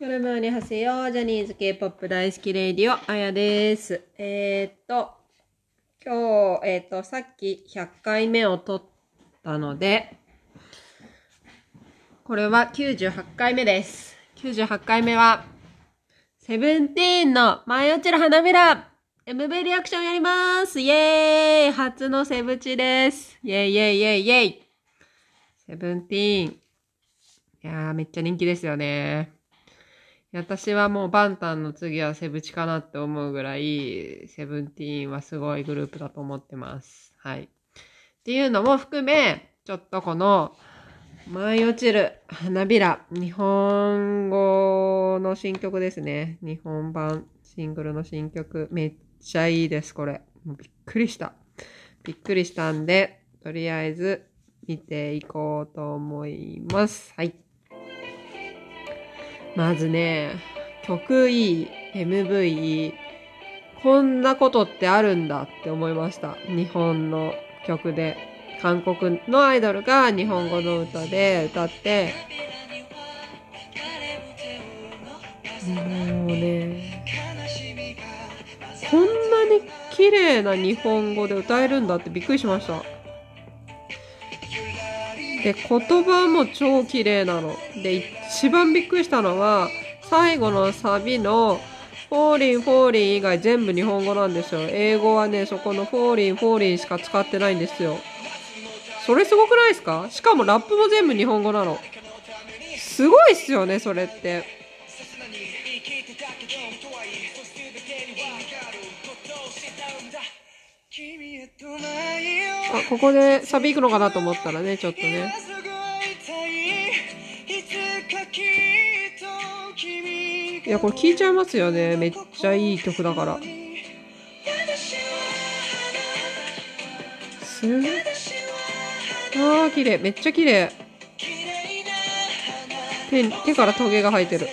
여러분 안녕하세요。ジャニーズ K-POP 大好き Radio、あやです。えー、っと、今日、えー、っと、さっき100回目を撮ったので、これは98回目です。98回目は、セブンティーンの舞い落ちる花びら MV リアクションやりますイェーイ初のセブチですイェイイェイイェイイェイセブンティーン。いやー、めっちゃ人気ですよね。私はもうバンタンの次はセブチかなって思うぐらい、セブンティーンはすごいグループだと思ってます。はい。っていうのも含め、ちょっとこの、舞い落ちる花びら、日本語の新曲ですね。日本版シングルの新曲、めっちゃいいです、これ。もうびっくりした。びっくりしたんで、とりあえず見ていこうと思います。はい。まずね、曲いい、MV いい、こんなことってあるんだって思いました。日本の曲で。韓国のアイドルが日本語の歌で歌って、もうね、こんなに綺麗な日本語で歌えるんだってびっくりしました。で、言葉も超綺麗なの。で、一番びっくりしたのは、最後のサビの、 Fallin', Fallin' 以外全部日本語なんですよ。英語はね、そこの Fallin', Fallin' しか使ってないんですよ。それすごくないですか？しかもラップも全部日本語なの。すごいっすよね、それって。あ、ここでサビ行くのかなと思ったらね、ちょっとね。いや、これ聞いちゃいますよね。めっちゃいい曲だから。すごい。あー、綺麗。めっちゃ綺麗。手、手からトゲが生えてる。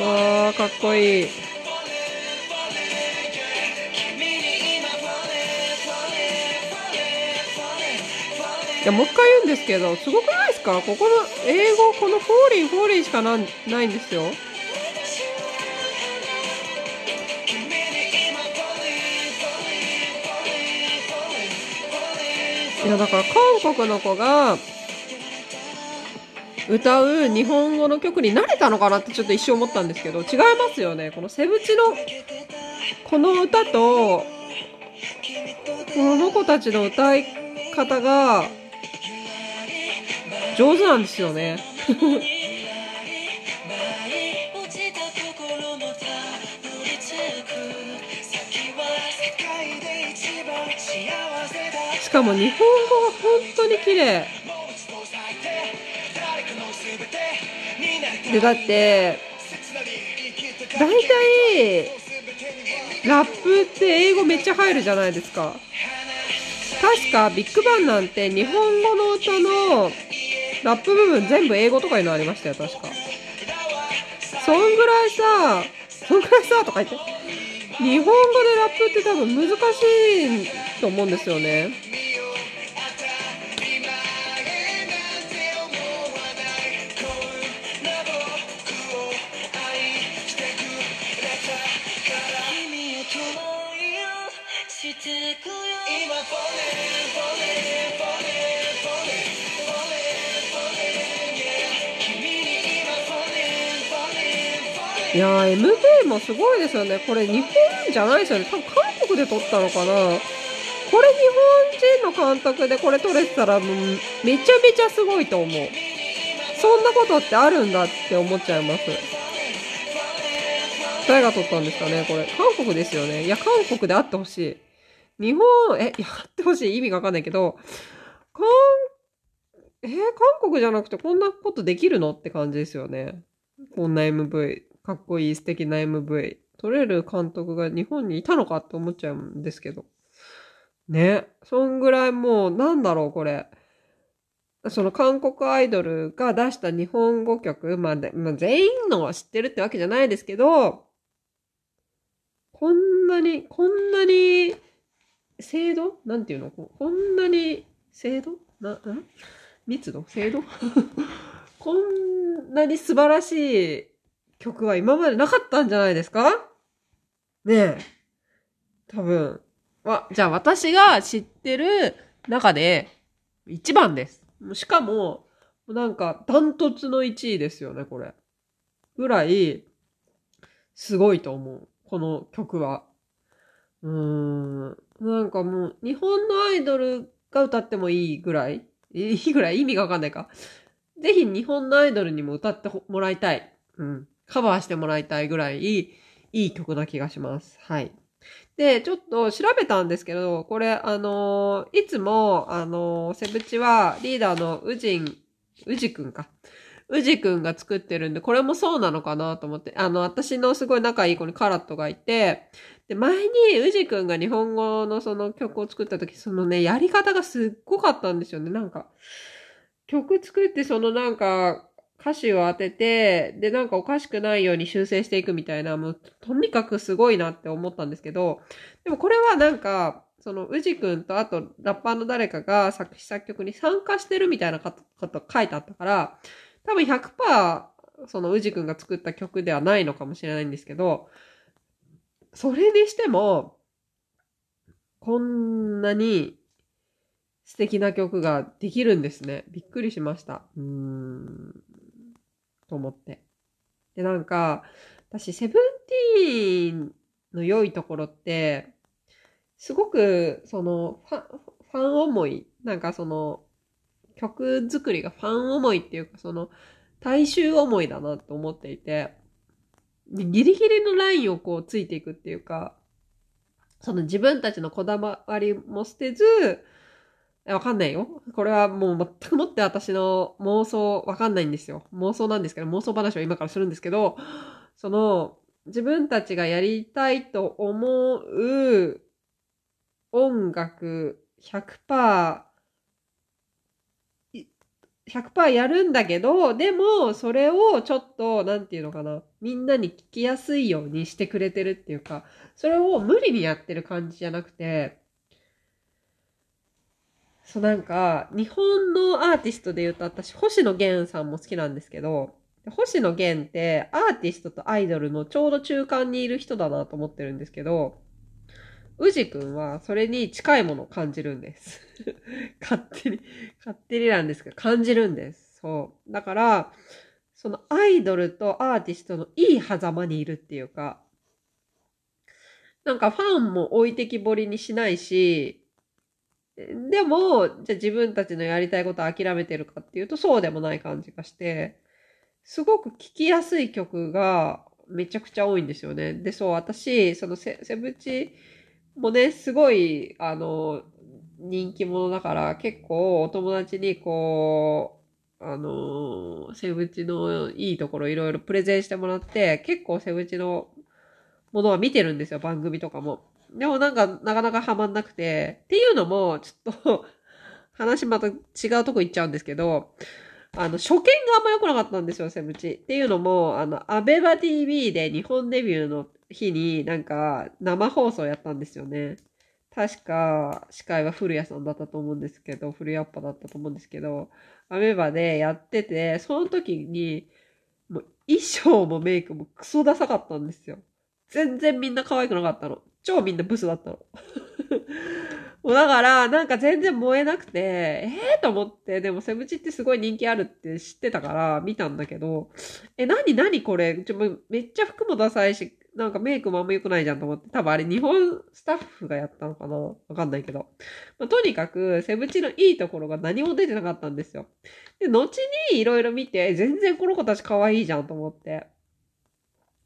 わー、かっこいい。や、もう一回言うんですけど、すごくないですか？ここの英語、この Fallin'、Fallin' しかなないんですよ。いや、だから韓国の子が歌う日本語の曲に慣れたのかなってちょっと一瞬思ったんですけど、違いますよね。このセブチのこの歌と、この子たちの歌い方が上手なんですよね。しかも日本語が本当に綺麗。で、だって、大体、ラップって英語めっちゃ入るじゃないですか。確かビッグバンなんて日本語の歌のラップ部分全部英語とかいうのありましたよ、確か。そんぐらいさ、そんぐらいさ、とか言って。日本語でラップって多分難しいと思うんですよね。いやー MV もすごいですよね。これ日本じゃないですよね。多分韓国で撮ったのかな。これ日本人の監督でこれ撮れてたらめちゃめちゃすごいと思う。そんなことってあるんだって思っちゃいます。誰が撮ったんですかねこれ。韓国ですよね。いや、韓国であってほしい。日本、え、や、ってほしい。意味がわかんないけど、韓、えー韓国じゃなくてこんなことできるの？って感じですよね。こんな MV。かっこいい素敵な MV。撮れる監督が日本にいたのかって思っちゃうんですけど。ね。そんぐらいもう、なんだろう、これ。その韓国アイドルが出した日本語曲、まあ、まあ、全員のは知ってるってわけじゃないですけど、こんなに、こんなに、精度？なんていうの？ここんなに、精度？な、ん？密度？精度？こんなに素晴らしい曲は今までなかったんじゃないですか？ねえ。多分。わ、じゃあ私が知ってる中で一番です。しかも、なんかダントツの1位ですよね、これ。ぐらい、すごいと思う。この曲は。うーん。なんかもう、日本のアイドルが歌ってもいいぐらいいいぐらい？意味がわかんないか。ぜひ日本のアイドルにも歌ってもらいたい。うん。カバーしてもらいたいぐらいいい曲な気がします。はい。で、ちょっと調べたんですけど、これ、あのいつも、あのセブチはリーダーのウジン、ウジくんか。ウジくんが作ってるんで、これもそうなのかなと思って、あの、私のすごい仲いい子にカラットがいて、で、前にウジくんが日本語のその曲を作った時、そのね、やり方がすっごかったんですよね。なんか、曲作ってそのなんか、歌詞を当てて、で、なんかおかしくないように修正していくみたいな、もう、とにかくすごいなって思ったんですけど、でもこれはなんか、その、宇治くんとあと、ラッパーの誰かが作詞作曲に参加してるみたいなこと書いてあったから、多分100%、その宇治くんが作った曲ではないのかもしれないんですけど、それにしても、こんなに素敵な曲ができるんですね。びっくりしました。うーん。と思って。で、なんか、私、セブンティーンの良いところって、すごく、その、ファン、ファン思い、なんかその、曲作りがファン思いっていうか、その、大衆思いだなと思っていて、ギリギリのラインをこうついていくっていうか、その自分たちのこだわりも捨てず、わかんないよ。これはもう全くもって私の妄想わかんないんですよ。妄想なんですけど、妄想話を今からするんですけど、その、自分たちがやりたいと思う音楽100%、100%やるんだけど、でも、それをちょっと、なんていうのかな、みんなに聞きやすいようにしてくれてるっていうか、それを無理にやってる感じじゃなくて、そうなんか、日本のアーティストで言うと私、星野源さんも好きなんですけど、星野源ってアーティストとアイドルのちょうど中間にいる人だなと思ってるんですけど、宇治くんはそれに近いものを感じるんです。勝手に、勝手になんですけど、感じるんです。そう。だから、そのアイドルとアーティストのいい狭間にいるっていうか、なんかファンも置いてきぼりにしないし、でも、じゃあ自分たちのやりたいことを諦めてるかっていうとそうでもない感じがして、すごく聴きやすい曲がめちゃくちゃ多いんですよね。で、そう、私、そのセセブチもね、すごい、あの、人気者だから結構お友達にこう、あの、セブチのいいところいろいろプレゼンしてもらって、結構セブチのものは見てるんですよ、番組とかも。でもなんか、なかなかハマんなくて、っていうのも、ちょっと 話また違うとこ行っちゃうんですけど、あの、初見があんま良くなかったんですよ、セブチ。っていうのも、あの、アベバ TV で日本デビューの日になんか生放送やったんですよね。確か、司会は古谷さんだったと思うんですけど、古谷っぱだったと思うんですけど、アメバでやってて、その時に、もう衣装もメイクもクソダサかったんですよ。全然みんな可愛くなかったの。超みんなブスだったの。もうだから、なんか全然燃えなくて、ええー、と思って、でもセブチってすごい人気あるって知ってたから見たんだけど、え、なになにこれ？ちょめっちゃ服もダサいし、なんかメイクもあんま良くないじゃんと思って、多分あれ日本スタッフがやったのかな？わかんないけど。まあ、とにかく、セブチのいいところが何も出てなかったんですよ。で、後に色々見て、全然この子たち可愛いじゃんと思って。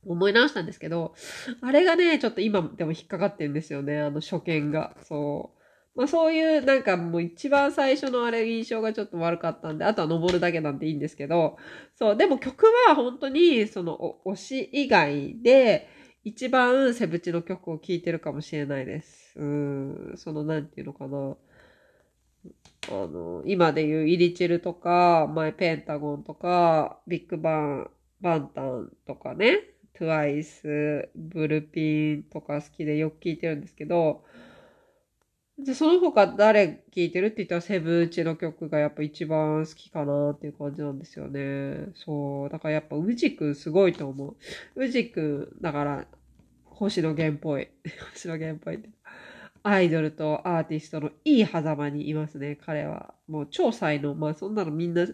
思い直したんですけど、あれがね、ちょっと今でも引っかかってるんですよね、あの初見が。そう。まあそういうなんかもう一番最初のあれ印象がちょっと悪かったんで、あとは登るだけなんでいいんですけど、そう、でも曲は本当にその推し以外で一番セブチの曲を聴いてるかもしれないです。うん、そのなんていうのかな。あの、今で言うイリチルとか、前ペンタゴンとか、ビッグバン、バンタンとかね。TWICE、ブルピンとか好きでよく聞いてるんですけど、で、その他誰聴いてるって言ったらセブンチの曲がやっぱ一番好きかなっていう感じなんですよね。そう。だからやっぱ宇治くんすごいと思う。宇治くん、だから、星野源っぽい。星野源っぽいって。アイドルとアーティストのいい狭間にいますね、彼は。もう超才能。まあそんなのみんな、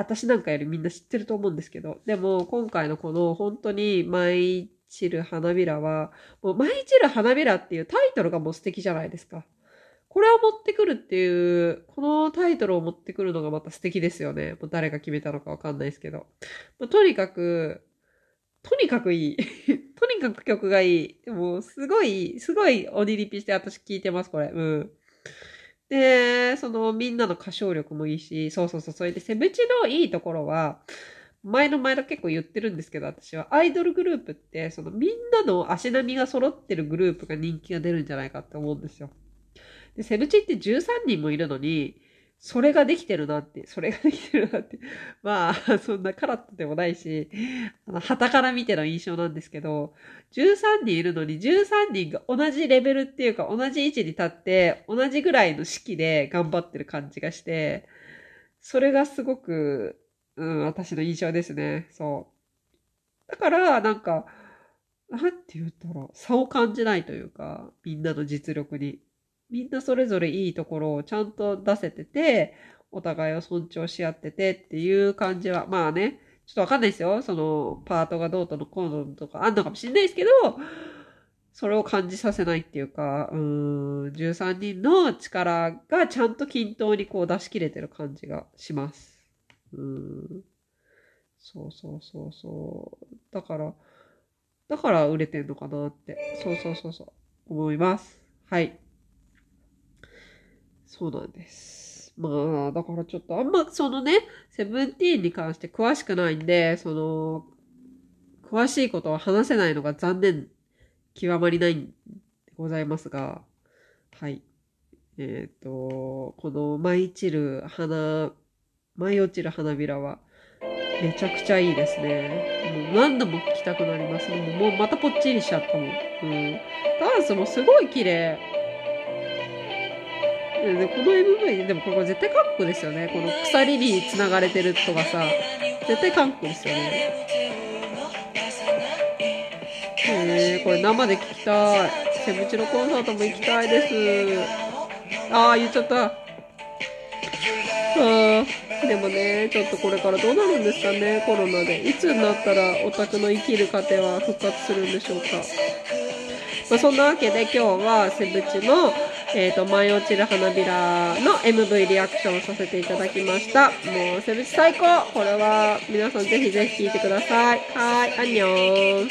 私なんかよりみんな知ってると思うんですけど。でも今回のこの本当に舞い散る花びらは、もう舞い散る花びらっていうタイトルがもう素敵じゃないですか。これを持ってくるっていう、このタイトルを持ってくるのがまた素敵ですよね。もう誰が決めたのかわかんないですけど。まあとにかく、とにかくいい。とにかく曲がいい。でも、すごい、すごい鬼リピして私聞いてます、これ。うん。で、そのみんなの歌唱力もいいし、そうそうそう、それでセブチのいいところは、前の前の結構言ってるんですけど、私はアイドルグループって、そのみんなの足並みが揃ってるグループが人気が出るんじゃないかって思うんですよ。で、セブチって13人もいるのに、それができてるなって、それができてるなって。まあ、そんなカラッとでもないし、あの、旗から見ての印象なんですけど、13人いるのに13人が同じレベルっていうか同じ位置に立って、同じぐらいの式で頑張ってる感じがして、それがすごく、うん、私の印象ですね。そう。だから、なんか、なんて言ったら、差を感じないというか、みんなの実力に。みんなそれぞれいいところをちゃんと出せてて、お互いを尊重し合っててっていう感じは、まあね、ちょっとわかんないですよ。その、パートがどうとのこうのとかあんのかもしれないですけど、それを感じさせないっていうか、うん、13人の力がちゃんと均等にこう出し切れてる感じがします。うん。そうそうそうそう。だから、だから売れてんのかなって。そうそうそうそう。思います。はい。そうなんです。まあ、だからちょっとあんまそのね、セブンティーンに関して詳しくないんで、その、詳しいことは話せないのが残念、極まりないんでございますが、はい。えっ、と、この舞い散る花、舞い落ちる花びらは、めちゃくちゃいいですね。もう何度も聴きたくなります。ももうまたぽっちりしちゃったもん。うん。ダンスもすごい綺麗。ででこの MV でもこれ絶対韓国ですよね。この鎖に繋がれてるとかさ、絶対韓国ですよね。へえこれ生で聞きたい。セブチのコンサートも行きたいです。ああ、言っちゃった。あーでもね、ちょっとこれからどうなるんですかね、コロナで。いつになったらオタクの生きる糧は復活するんでしょうか。まあ、そんなわけで今日はセブチの、えっ、と、舞い落ちる花びらの MV リアクションさせていただきました。もう、セブチ最高これは皆さんぜひぜひ聴いてください。はい、アンニョン。